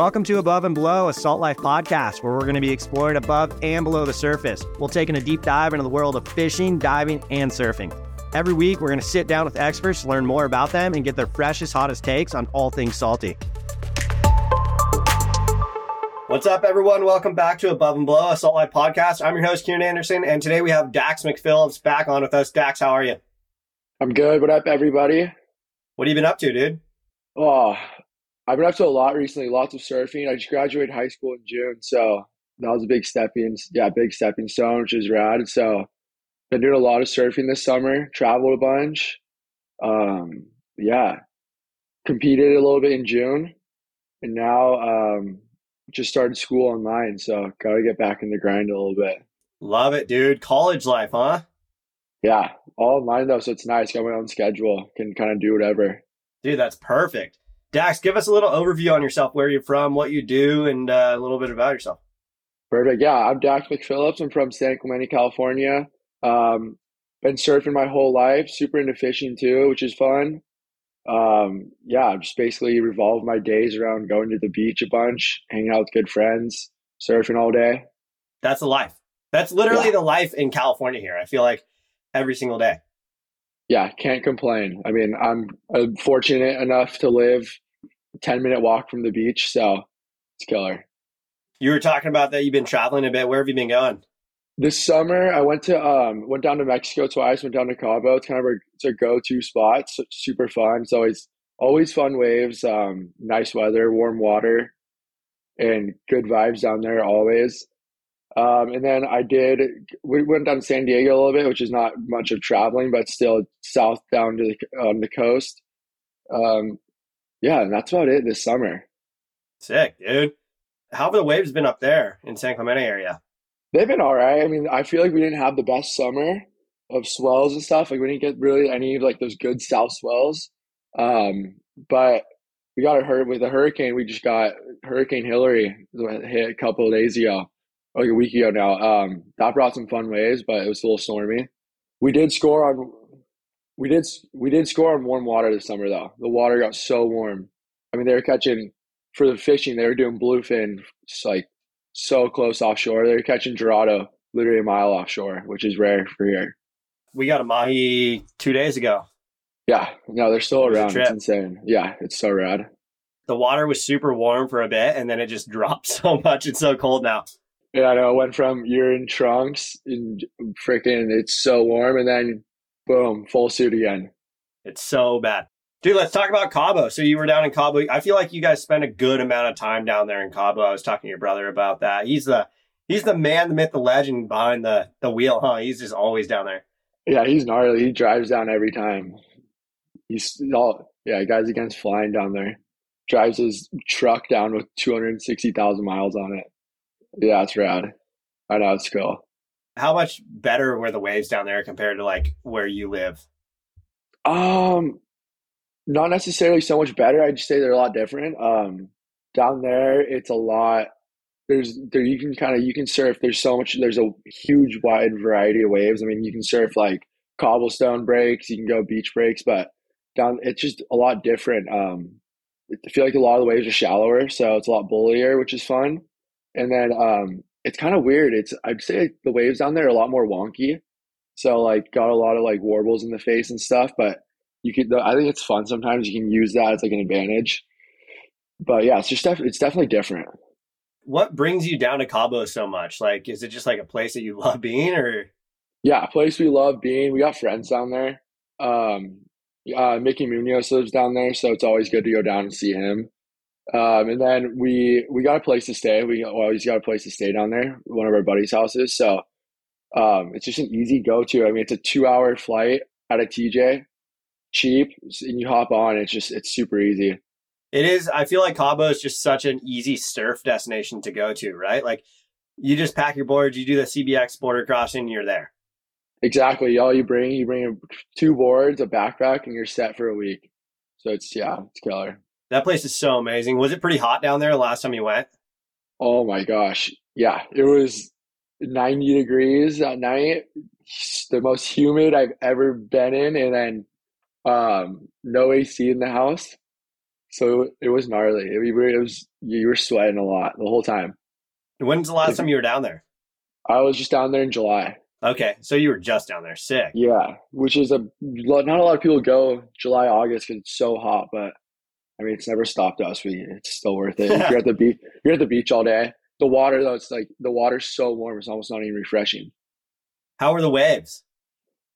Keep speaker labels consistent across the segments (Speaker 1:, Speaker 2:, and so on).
Speaker 1: Welcome to Above and Below, a Salt Life podcast where we're going to be exploring above and below the surface. We'll take in a deep dive into the world of fishing, diving, and surfing. Every week, we're going to sit down with experts to learn more about them and get their freshest, hottest takes on all things salty. What's up, everyone? Welcome back to Above and Below, a Salt Life podcast. I'm your host, Kieran Anderson, and today we have Dax McPhillips back on with us. Dax, how are you?
Speaker 2: I'm good. What up, everybody?
Speaker 1: What have you been up to, dude?
Speaker 2: Oh, I've been up to a lot recently. Lots of surfing. I just graduated high school in June, so that was a big stepping, yeah, big stepping stone, which is rad. So, been doing a lot of surfing this summer. Traveled a bunch. Um, yeah, competed a little bit in June, and now um, just started school online. So, got to get back in the grind a little bit.
Speaker 1: Love it, dude. College life, huh?
Speaker 2: Yeah, all online though, so it's nice. Got my own schedule. Can kind of do whatever.
Speaker 1: Dude, that's perfect. Dax, give us a little overview on yourself, where you're from, what you do, and uh, a little bit about yourself.
Speaker 2: Perfect. Yeah, I'm Dax McPhillips. I'm from San Clemente, California. Um, been surfing my whole life. Super into fishing too, which is fun. Um, yeah, I've just basically revolve my days around going to the beach a bunch, hanging out with good friends, surfing all day.
Speaker 1: That's the life. That's literally yeah. the life in California here. I feel like every single day
Speaker 2: yeah, can't complain. I mean, I'm, I'm fortunate enough to live 10 minute walk from the beach, so it's killer.
Speaker 1: You were talking about that you've been traveling a bit. Where have you been going?
Speaker 2: This summer, I went to um went down to Mexico twice. Went down to Cabo. It's kind of a it's a go to spot. It's super fun. It's always always fun waves. Um, nice weather, warm water, and good vibes down there always. Um, and then I did, we went down to San Diego a little bit, which is not much of traveling, but still south down to the, on the coast. Um, yeah, and that's about it this summer.
Speaker 1: Sick, dude. How have the waves been up there in San Clemente area?
Speaker 2: They've been all right. I mean, I feel like we didn't have the best summer of swells and stuff. Like we didn't get really any of like those good south swells. Um, but we got a hurt with a hurricane. We just got Hurricane Hilary hit a couple of days ago like a week ago now. Um, that brought some fun waves, but it was a little stormy. We did score on we did we did score on warm water this summer though. The water got so warm. I mean, they were catching for the fishing. They were doing bluefin, like so close offshore. They were catching Dorado literally a mile offshore, which is rare for here.
Speaker 1: We got a mahi two days ago.
Speaker 2: Yeah, no, they're still around. It's insane. Yeah, it's so rad.
Speaker 1: The water was super warm for a bit, and then it just dropped so much. It's so cold now.
Speaker 2: Yeah, I know. I went from you're in trunks and freaking it's so warm, and then boom, full suit again.
Speaker 1: It's so bad. Dude, let's talk about Cabo. So you were down in Cabo. I feel like you guys spent a good amount of time down there in Cabo. I was talking to your brother about that. He's the he's the man, the myth, the legend behind the the wheel, huh? He's just always down there.
Speaker 2: Yeah, he's gnarly. He drives down every time. He's all yeah, guys against flying down there. Drives his truck down with two hundred and sixty thousand miles on it. Yeah, it's rad. I know it's cool.
Speaker 1: How much better were the waves down there compared to like where you live?
Speaker 2: Um, not necessarily so much better. I'd say they're a lot different. Um, down there, it's a lot. There's there you can kind of you can surf. There's so much. There's a huge wide variety of waves. I mean, you can surf like cobblestone breaks. You can go beach breaks, but down it's just a lot different. Um, I feel like a lot of the waves are shallower, so it's a lot bullier, which is fun. And then um, it's kind of weird. It's I'd say the waves down there are a lot more wonky. So like got a lot of like warbles in the face and stuff, but you could I think it's fun sometimes you can use that as like an advantage. But yeah, it's just def- it's definitely different.
Speaker 1: What brings you down to Cabo so much? Like is it just like a place that you love being or
Speaker 2: Yeah, a place we love being. We got friends down there. Um uh, Mickey Munoz lives down there, so it's always good to go down and see him. Um, and then we we got a place to stay. We always got a place to stay down there, one of our buddies' houses. So um, it's just an easy go to. I mean, it's a two hour flight out of TJ, cheap, and you hop on. It's just it's super easy.
Speaker 1: It is. I feel like Cabo is just such an easy surf destination to go to, right? Like you just pack your boards, you do the CBX border crossing, you're there.
Speaker 2: Exactly. All you bring, you bring two boards, a backpack, and you're set for a week. So it's yeah, it's killer.
Speaker 1: That place is so amazing. Was it pretty hot down there last time you went?
Speaker 2: Oh my gosh. Yeah, it was 90 degrees at night. The most humid I've ever been in and then um no AC in the house. So it was gnarly. It, it was you were sweating a lot the whole time.
Speaker 1: When's the last time you were down there?
Speaker 2: I was just down there in July.
Speaker 1: Okay, so you were just down there. Sick.
Speaker 2: Yeah, which is a not a lot of people go July August because it's so hot, but I mean it's never stopped us. We it's still worth it. If you're at the beach, you're at the beach all day. The water though, it's like the water's so warm, it's almost not even refreshing.
Speaker 1: How were the waves?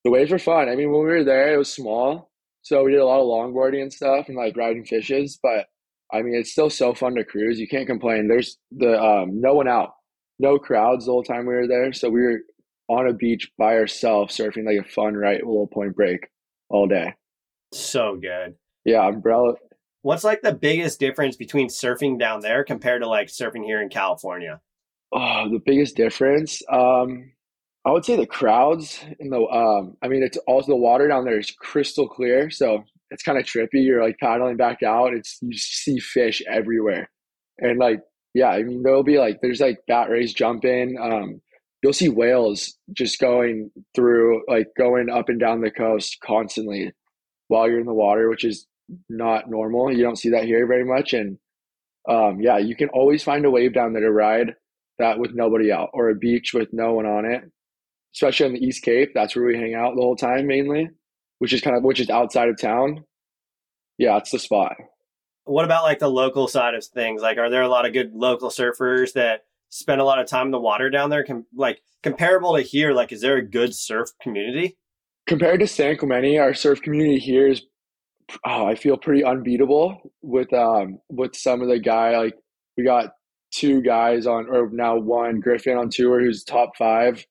Speaker 2: The waves were fun. I mean, when we were there, it was small, so we did a lot of longboarding and stuff, and like riding fishes. But I mean, it's still so fun to cruise. You can't complain. There's the um, no one out, no crowds the whole time we were there. So we were on a beach by ourselves, surfing like a fun right little point break all day.
Speaker 1: So good.
Speaker 2: Yeah, umbrella.
Speaker 1: What's like the biggest difference between surfing down there compared to like surfing here in California?
Speaker 2: Oh, the biggest difference. Um, I would say the crowds in the um I mean it's also the water down there is crystal clear, so it's kind of trippy. You're like paddling back out, it's you see fish everywhere. And like yeah, I mean there'll be like there's like bat rays jumping. Um you'll see whales just going through like going up and down the coast constantly while you're in the water, which is not normal. You don't see that here very much. And um yeah, you can always find a wave down there to ride that with nobody out or a beach with no one on it especially on the East Cape. That's where we hang out the whole time mainly, which is kind of which is outside of town. Yeah, it's the spot.
Speaker 1: What about like the local side of things? Like, are there a lot of good local surfers that spend a lot of time in the water down there? Com- like comparable to here, like is there a good surf community?
Speaker 2: Compared to San Clemente, our surf community here is, oh, I feel pretty unbeatable with um with some of the guy like we got two guys on or now one Griffin on tour who's top five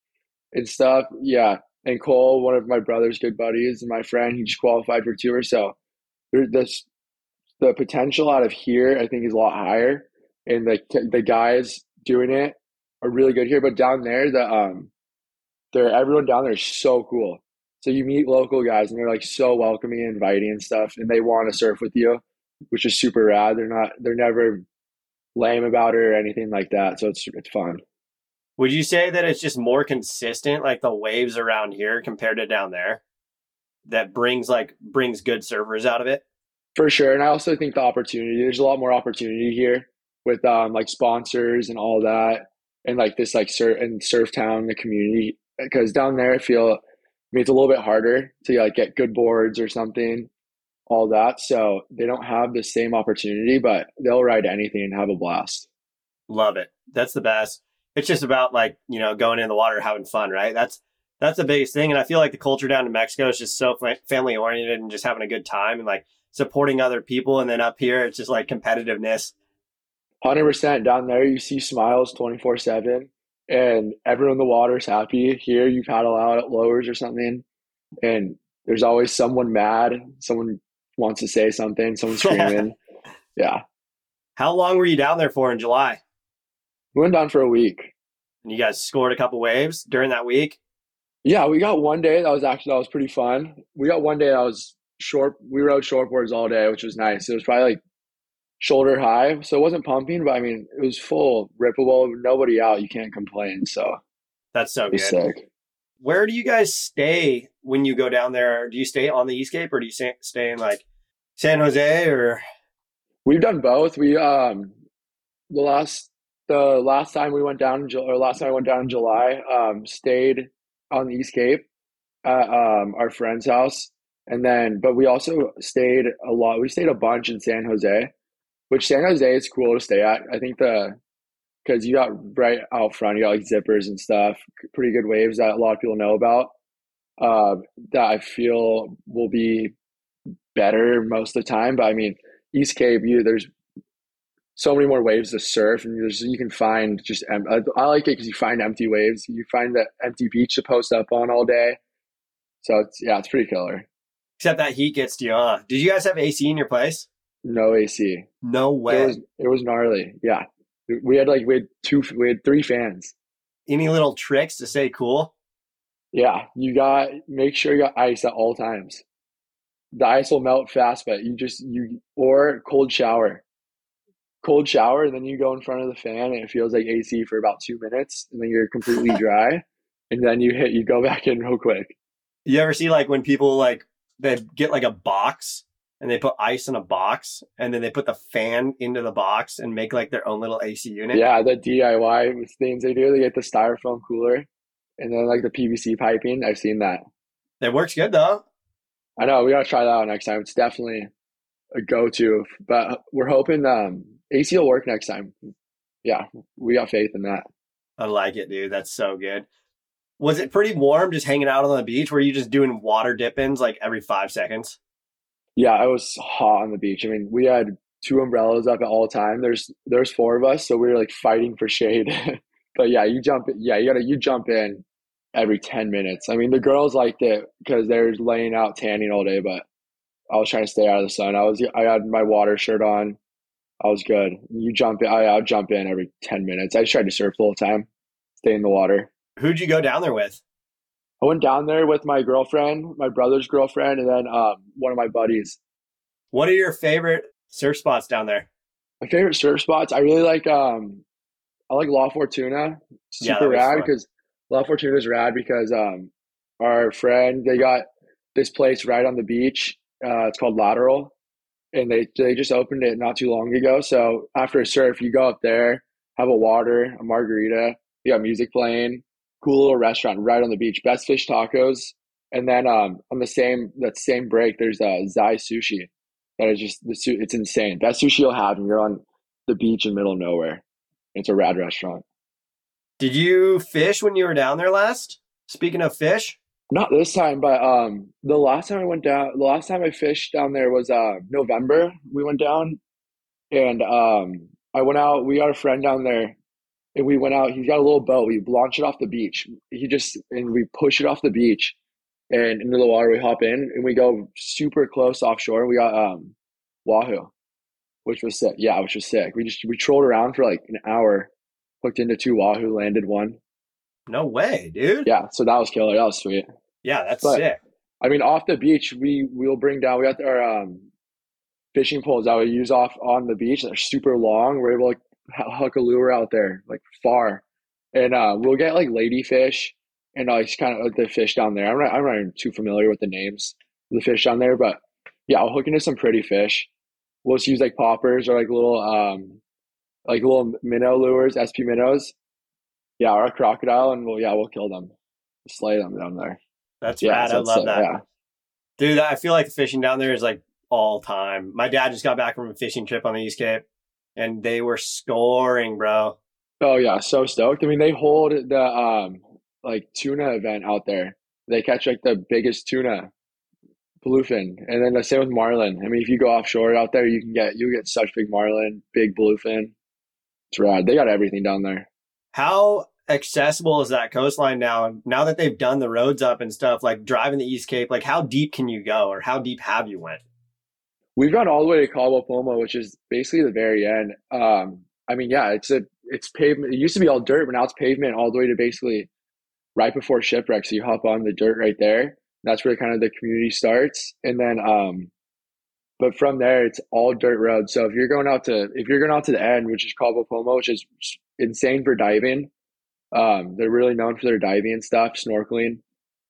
Speaker 2: and stuff. Yeah. And Cole, one of my brother's good buddies and my friend, he just qualified for tour. So this the potential out of here, I think, is a lot higher. And the the guys doing it are really good here. But down there, the um, they're everyone down there is so cool. So you meet local guys and they're like so welcoming and inviting and stuff, and they want to surf with you, which is super rad. They're not they're never lame about it or anything like that. So it's it's fun.
Speaker 1: Would you say that it's just more consistent, like the waves around here compared to down there, that brings like brings good servers out of it?
Speaker 2: For sure, and I also think the opportunity. There's a lot more opportunity here with um like sponsors and all that, and like this like surf and surf town, the community. Because down there, I feel I mean, it's a little bit harder to like get good boards or something, all that. So they don't have the same opportunity, but they'll ride anything and have a blast.
Speaker 1: Love it. That's the best it's just about like you know going in the water having fun right that's that's the biggest thing and i feel like the culture down in mexico is just so family oriented and just having a good time and like supporting other people and then up here it's just like competitiveness
Speaker 2: 100% down there you see smiles 24 7 and everyone in the water is happy here you paddle out at lowers or something and there's always someone mad someone wants to say something someone screaming yeah
Speaker 1: how long were you down there for in july
Speaker 2: we went down for a week.
Speaker 1: And you guys scored a couple waves during that week?
Speaker 2: Yeah, we got one day that was actually that was pretty fun. We got one day that was short. We rode shortboards all day, which was nice. It was probably like shoulder high, so it wasn't pumping, but I mean it was full, rippable, nobody out. You can't complain. So
Speaker 1: that's so good. Sick. Where do you guys stay when you go down there? Do you stay on the East Cape or do you stay in like San Jose or?
Speaker 2: We've done both. We um the last the last time we went down in July or last time I went down in July, um, stayed on the East Cape at um, our friend's house, and then but we also stayed a lot. We stayed a bunch in San Jose, which San Jose is cool to stay at. I think the because you got right out front, you got like zippers and stuff, pretty good waves that a lot of people know about. Uh, that I feel will be better most of the time. But I mean, East Cape, you there's so many more waves to surf, and there's you can find just. I, I like it because you find empty waves. You find that empty beach to post up on all day. So it's yeah, it's pretty killer.
Speaker 1: Except that heat gets to you. Huh? Did you guys have AC in your place?
Speaker 2: No AC.
Speaker 1: No way.
Speaker 2: It was, it was gnarly. Yeah, we had like we had two, we had three fans.
Speaker 1: Any little tricks to stay cool?
Speaker 2: Yeah, you got make sure you got ice at all times. The ice will melt fast, but you just you or cold shower cold shower and then you go in front of the fan and it feels like AC for about two minutes and then you're completely dry and then you hit you go back in real quick.
Speaker 1: You ever see like when people like they get like a box and they put ice in a box and then they put the fan into the box and make like their own little AC unit.
Speaker 2: Yeah, the DIY things they do. They get the styrofoam cooler and then like the PVC piping. I've seen that.
Speaker 1: It works good though.
Speaker 2: I know we gotta try that out next time. It's definitely a go-to, but we're hoping um, AC will work next time. Yeah, we got faith in that.
Speaker 1: I like it, dude. That's so good. Was it pretty warm just hanging out on the beach? Were you just doing water dip ins like every five seconds?
Speaker 2: Yeah, I was hot on the beach. I mean, we had two umbrellas up at all time. There's there's four of us, so we were like fighting for shade. but yeah, you jump. Yeah, you gotta you jump in every ten minutes. I mean, the girls liked it because they're laying out tanning all day, but I was trying to stay out of the sun. I was I had my water shirt on. I was good. You jump in. I, I'll jump in every ten minutes. I just tried to surf the whole time, stay in the water.
Speaker 1: Who'd you go down there with?
Speaker 2: I went down there with my girlfriend, my brother's girlfriend, and then um, one of my buddies.
Speaker 1: What are your favorite surf spots down there?
Speaker 2: My favorite surf spots, I really like. Um, I like La Fortuna, super yeah, rad because La Fortuna is rad because um, our friend they got this place right on the beach. Uh, it's called Lateral, and they they just opened it not too long ago. So after a surf, you go up there, have a water, a margarita. You got music playing, cool little restaurant right on the beach. Best fish tacos. And then um, on the same that same break, there's a uh, Zai Sushi. That is just the it's insane. Best sushi you'll have, and you're on the beach in middle of nowhere. It's a rad restaurant.
Speaker 1: Did you fish when you were down there last? Speaking of fish,
Speaker 2: not this time, but um, the last time I went down, the last time I fished down there was uh November. We went down, and um, I went out. We got a friend down there and we went out. He's got a little boat. We launch it off the beach. He just and we push it off the beach and into the water. We hop in and we go super close offshore. We got um wahoo, which was sick. Yeah, which was sick. We just we trolled around for like an hour, hooked into two wahoo, landed one.
Speaker 1: No way, dude.
Speaker 2: Yeah, so that was killer. That was sweet.
Speaker 1: Yeah, that's but, sick.
Speaker 2: I mean, off the beach, we we'll bring down. We got our um, fishing poles that we use off on the beach. They're super long. We're able to hook a lure out there, like far, and uh, we'll get like ladyfish and uh, it's kind of like the fish down there. I'm not, I'm not even too familiar with the names of the fish down there, but yeah, I'll hook into some pretty fish. We'll just use like poppers or like little um like little minnow lures, SP minnows. Yeah, or a crocodile, and we'll yeah we'll kill them, slay them down there.
Speaker 1: That's yeah, rad. So I love that. Yeah. Dude, I feel like fishing down there is like all time. My dad just got back from a fishing trip on the East Cape and they were scoring, bro.
Speaker 2: Oh yeah, so stoked. I mean, they hold the um like tuna event out there. They catch like the biggest tuna, bluefin, and then the same with marlin. I mean, if you go offshore out there, you can get you get such big marlin, big bluefin. It's rad. They got everything down there.
Speaker 1: How accessible is that coastline now? Now that they've done the roads up and stuff, like driving the East Cape, like how deep can you go, or how deep have you went?
Speaker 2: We've gone all the way to Cabo Pulmo, which is basically the very end. Um, I mean, yeah, it's a it's pavement. It used to be all dirt, but now it's pavement all the way to basically right before shipwreck. So you hop on the dirt right there. That's where kind of the community starts, and then um, but from there it's all dirt roads. So if you're going out to if you're going out to the end, which is Cabo Pulmo, which is insane for diving. Um, they're really known for their diving and stuff, snorkeling,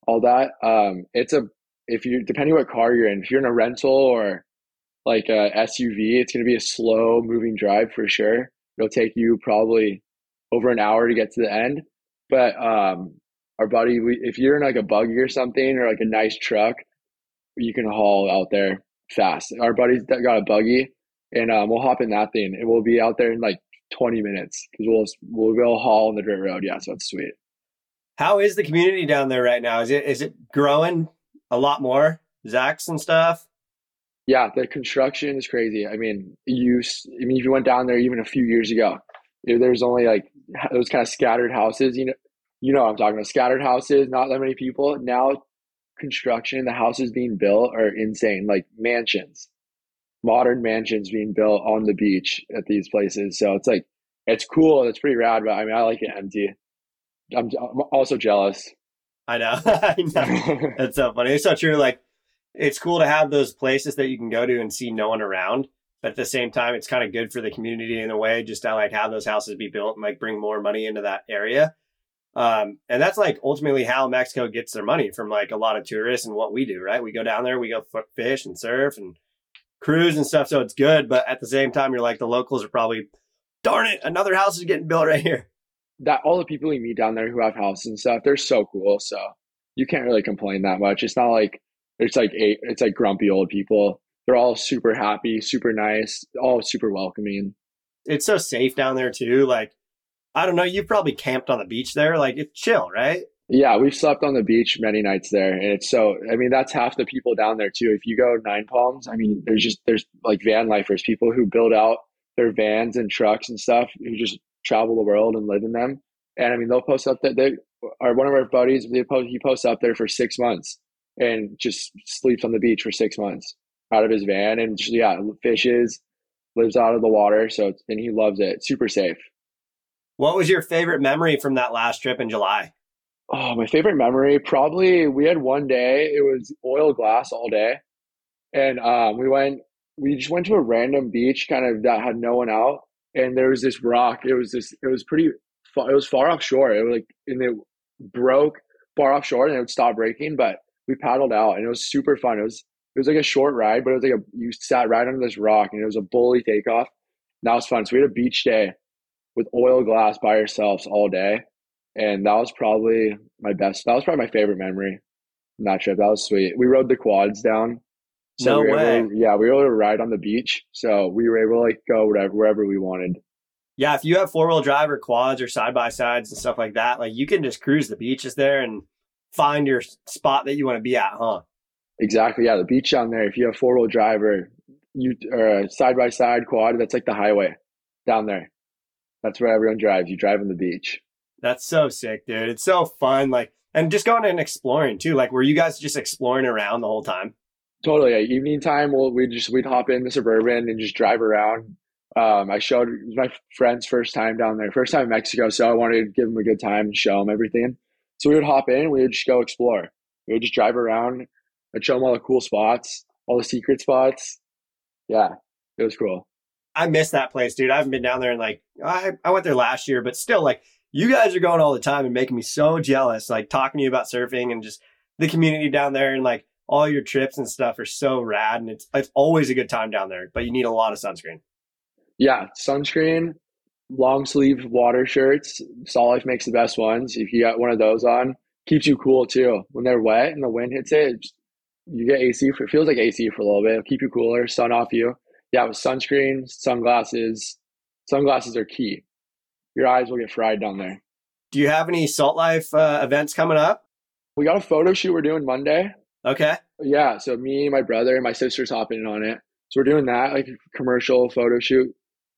Speaker 2: all that. Um, it's a if you depending what car you're in, if you're in a rental or like a SUV, it's going to be a slow moving drive for sure. It'll take you probably over an hour to get to the end. But um, our buddy, we, if you're in like a buggy or something or like a nice truck, you can haul out there fast. Our buddy's got a buggy, and um, we'll hop in that thing, and we'll be out there in like 20 minutes because we'll we'll go haul on the dirt road. Yeah, so it's sweet.
Speaker 1: How is the community down there right now? Is it is it growing a lot more? Zacks and stuff.
Speaker 2: Yeah, the construction is crazy. I mean, you. I mean, if you went down there even a few years ago, there's only like those kind of scattered houses. You know, you know, I'm talking about scattered houses, not that many people. Now, construction, the houses being built are insane, like mansions, modern mansions being built on the beach at these places. So it's like it's cool. It's pretty rad, but I mean, I like it empty. I'm, I'm also jealous.
Speaker 1: I know. I know. That's so funny. It's so true. Like it's cool to have those places that you can go to and see no one around. But at the same time, it's kind of good for the community in a way, just to like have those houses be built and like bring more money into that area. Um, and that's like ultimately how Mexico gets their money from like a lot of tourists and what we do, right? We go down there, we go fish and surf and cruise and stuff, so it's good. But at the same time, you're like the locals are probably, darn it, another house is getting built right here.
Speaker 2: That all the people you meet down there who have houses and stuff, they're so cool. So you can't really complain that much. It's not like it's like eight, it's like grumpy old people. They're all super happy, super nice, all super welcoming.
Speaker 1: It's so safe down there too. Like, I don't know, you've probably camped on the beach there. Like it's chill, right?
Speaker 2: Yeah, we've slept on the beach many nights there, and it's so. I mean, that's half the people down there too. If you go Nine Palms, I mean, there's just there's like van lifers, people who build out their vans and trucks and stuff, who just travel the world and live in them. And I mean, they'll post up that they are one of our buddies. They post he posts up there for six months and just sleeps on the beach for six months out of his van, and just yeah, fishes, lives out of the water. So and he loves it. Super safe.
Speaker 1: What was your favorite memory from that last trip in July?
Speaker 2: Oh, my favorite memory probably we had one day. It was oil glass all day, and um, we went. We just went to a random beach, kind of that had no one out, and there was this rock. It was this. It was pretty. Far, it was far offshore. It was like and it broke far offshore, and it would stop breaking. But we paddled out, and it was super fun. It was it was like a short ride, but it was like a you sat right under this rock, and it was a bully takeoff. And that was fun. So we had a beach day with oil glass by ourselves all day and that was probably my best. That was probably my favorite memory. Not sure. That was sweet. We rode the quads down.
Speaker 1: So no
Speaker 2: we
Speaker 1: way.
Speaker 2: To, yeah, we were able to ride on the beach, so we were able to like go wherever wherever we wanted.
Speaker 1: Yeah, if you have four wheel drive or quads or side by sides and stuff like that, like you can just cruise the beaches there and find your spot that you want to be at, huh?
Speaker 2: Exactly. Yeah, the beach down there. If you have four wheel drive or you or a side by side quad, that's like the highway down there. That's where everyone drives. You drive on the beach.
Speaker 1: That's so sick, dude. It's so fun. Like, and just going and exploring too. Like, were you guys just exploring around the whole time?
Speaker 2: Totally. Yeah. Evening time, we'll, we just, we'd hop in the Suburban and just drive around. Um, I showed my friend's first time down there, first time in Mexico. So I wanted to give them a good time and show them everything. So we would hop in, we would just go explore. We would just drive around and show them all the cool spots, all the secret spots. Yeah, it was cool.
Speaker 1: I miss that place, dude. I haven't been down there in like I, I went there last year, but still like you guys are going all the time and making me so jealous. Like talking to you about surfing and just the community down there and like all your trips and stuff are so rad. And it's it's always a good time down there, but you need a lot of sunscreen.
Speaker 2: Yeah, sunscreen, long sleeve water shirts. Salt Life makes the best ones. If you got one of those on, keeps you cool too. When they're wet and the wind hits it, it just, you get AC. For, it feels like AC for a little bit. It'll keep you cooler, sun off you. Yeah, with sunscreen, sunglasses. Sunglasses are key your eyes will get fried down there.
Speaker 1: Do you have any Salt Life uh, events coming up?
Speaker 2: We got a photo shoot we're doing Monday.
Speaker 1: Okay.
Speaker 2: Yeah. So me, my brother, and my sister's hopping on it. So we're doing that, like a commercial photo shoot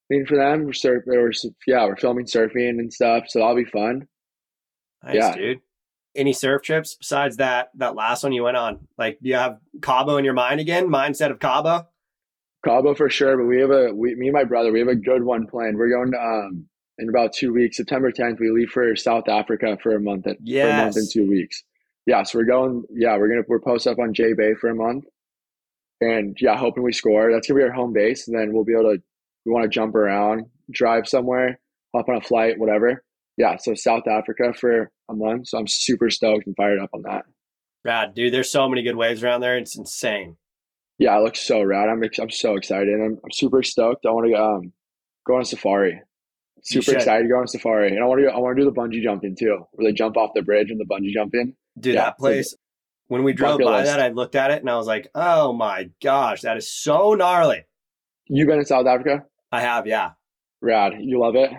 Speaker 2: thing for them. We're surf, we're, yeah, we're filming surfing and stuff. So that'll be fun.
Speaker 1: Nice, yeah. dude. Any surf trips besides that that last one you went on? Like, do you have Cabo in your mind again? Mindset of Cabo?
Speaker 2: Cabo for sure, but we have a we, me and my brother, we have a good one planned. We're going to um in about two weeks. September 10th, we leave for South Africa for a month. Yes. For a month and two weeks. Yeah, so we're going. Yeah, we're gonna we're post up on J Bay for a month, and yeah, hoping we score. That's gonna be our home base, and then we'll be able to. We want to jump around, drive somewhere, hop on a flight, whatever. Yeah, so South Africa for a month. So I'm super stoked and fired up on that.
Speaker 1: Rad, dude. There's so many good waves around there. It's insane.
Speaker 2: Yeah, it looks so rad. I'm I'm so excited. I'm I'm super stoked. I want to um go on a safari super excited to go on a safari, and I want to I want to do the bungee jumping too, where they jump off the bridge and the bungee jumping.
Speaker 1: Dude, yeah, that place. When we drove by list. that, I looked at it and I was like, "Oh my gosh, that is so gnarly."
Speaker 2: You been in South Africa?
Speaker 1: I have, yeah.
Speaker 2: Rad, you love it,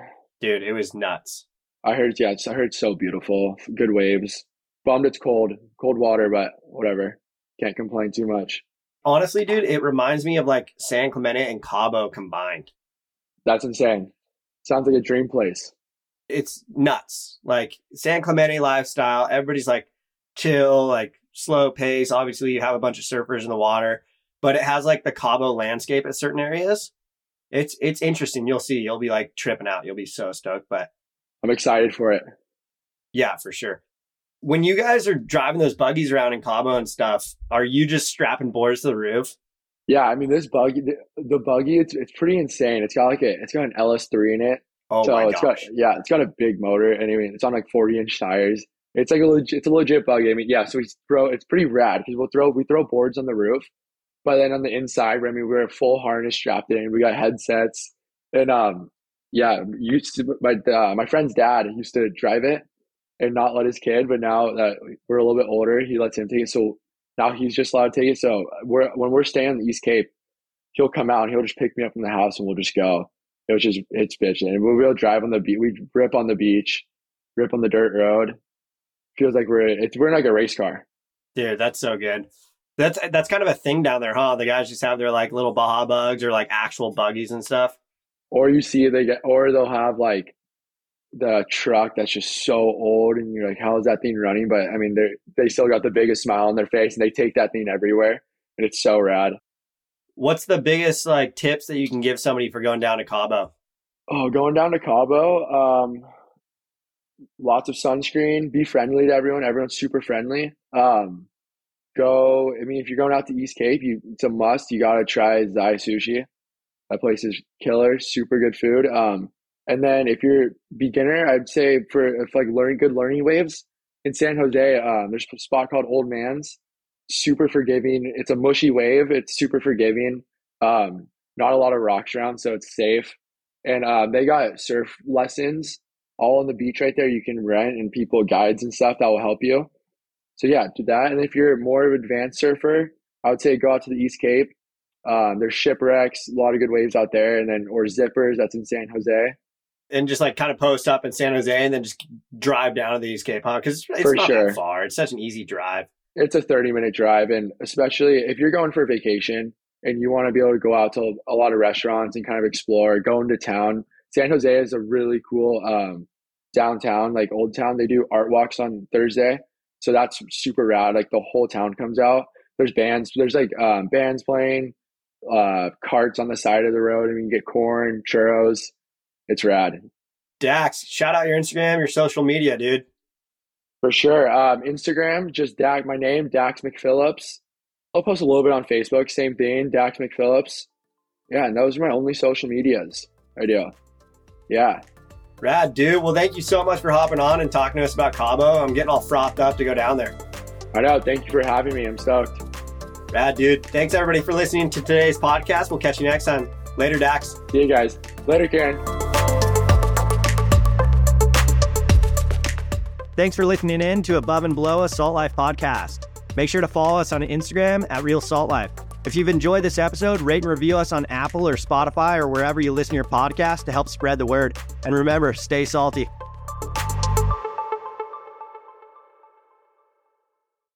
Speaker 1: dude. It was nuts.
Speaker 2: I heard, yeah, I heard it's so beautiful, good waves. Bummed it's cold, cold water, but whatever. Can't complain too much.
Speaker 1: Honestly, dude, it reminds me of like San Clemente and Cabo combined.
Speaker 2: That's insane. Sounds like a dream place.
Speaker 1: It's nuts. Like San Clemente lifestyle. Everybody's like chill, like slow pace. Obviously, you have a bunch of surfers in the water, but it has like the Cabo landscape at certain areas. It's it's interesting. You'll see. You'll be like tripping out. You'll be so stoked. But
Speaker 2: I'm excited for it.
Speaker 1: Yeah, for sure. When you guys are driving those buggies around in Cabo and stuff, are you just strapping boards to the roof?
Speaker 2: Yeah, I mean this buggy, the, the, buggy, it's it's pretty insane. It's got like a, it's got an LS3 in it.
Speaker 1: Oh so my
Speaker 2: it's
Speaker 1: gosh.
Speaker 2: got yeah, it's got a big motor, and I mean it's on like 40 inch tires. It's like a legit, it's a legit buggy. I mean, yeah, so we throw, it's pretty rad because we'll throw we throw boards on the roof, But then on the inside, I mean, we were full harness strapped in. We got headsets, and um, yeah, used to, my uh, my friend's dad used to drive it and not let his kid, but now that we're a little bit older, he lets him take it. So now he's just allowed to take it. So we're when we're staying on the East Cape, he'll come out and he'll just pick me up from the house and we'll just go. It was just it's bitching. And we'll drive on the beach. We rip on the beach, rip on the dirt road. Feels like we're it's we're in like a race car.
Speaker 1: Dude, that's so good. That's that's kind of a thing down there, huh? The guys just have their like little Baja bugs or like actual buggies and stuff.
Speaker 2: Or you see they get, or they'll have like the truck that's just so old, and you're like, how is that thing running? But I mean, they they still got the biggest smile on their face, and they take that thing everywhere, and it's so rad.
Speaker 1: What's the biggest like tips that you can give somebody for going down to Cabo?
Speaker 2: Oh, going down to Cabo, um, lots of sunscreen. Be friendly to everyone. Everyone's super friendly. Um, go. I mean, if you're going out to East Cape, you it's a must. You gotta try Zai Sushi. That place is killer. Super good food. Um, and then if you're beginner, I'd say for if like learning good learning waves in San Jose, um, there's a spot called Old Man's. Super forgiving. It's a mushy wave. It's super forgiving. Um, not a lot of rocks around, so it's safe. And um, they got surf lessons all on the beach right there. You can rent and people guides and stuff that will help you. So yeah, do that. And if you're more of an advanced surfer, I would say go out to the East Cape. Um, there's shipwrecks, a lot of good waves out there, and then or zippers. That's in San Jose.
Speaker 1: And just like kind of post up in San Jose, and then just drive down to the East Cape, huh? Because it's, not sure. that far. It's such an easy drive.
Speaker 2: It's a 30 minute drive, and especially if you're going for a vacation and you want to be able to go out to a lot of restaurants and kind of explore, go into town. San Jose is a really cool um, downtown, like old town. They do art walks on Thursday, so that's super rad. Like the whole town comes out. There's bands. There's like um, bands playing, uh, carts on the side of the road, and you can get corn, churros. It's rad.
Speaker 1: Dax, shout out your Instagram, your social media, dude.
Speaker 2: For sure. Um, Instagram, just Dax, my name, Dax McPhillips. I'll post a little bit on Facebook, same thing, Dax McPhillips. Yeah, and those are my only social medias I do. Yeah.
Speaker 1: Rad, dude. Well, thank you so much for hopping on and talking to us about Cabo. I'm getting all frothed up to go down there.
Speaker 2: I know. Thank you for having me. I'm stoked.
Speaker 1: Rad, dude. Thanks, everybody, for listening to today's podcast. We'll catch you next time. Later, Dax.
Speaker 2: See you guys. Later, Kieran.
Speaker 1: Thanks for listening in to Above and Below a Salt Life podcast. Make sure to follow us on Instagram at Real Salt Life. If you've enjoyed this episode, rate and review us on Apple or Spotify or wherever you listen to your podcast to help spread the word. And remember, stay salty.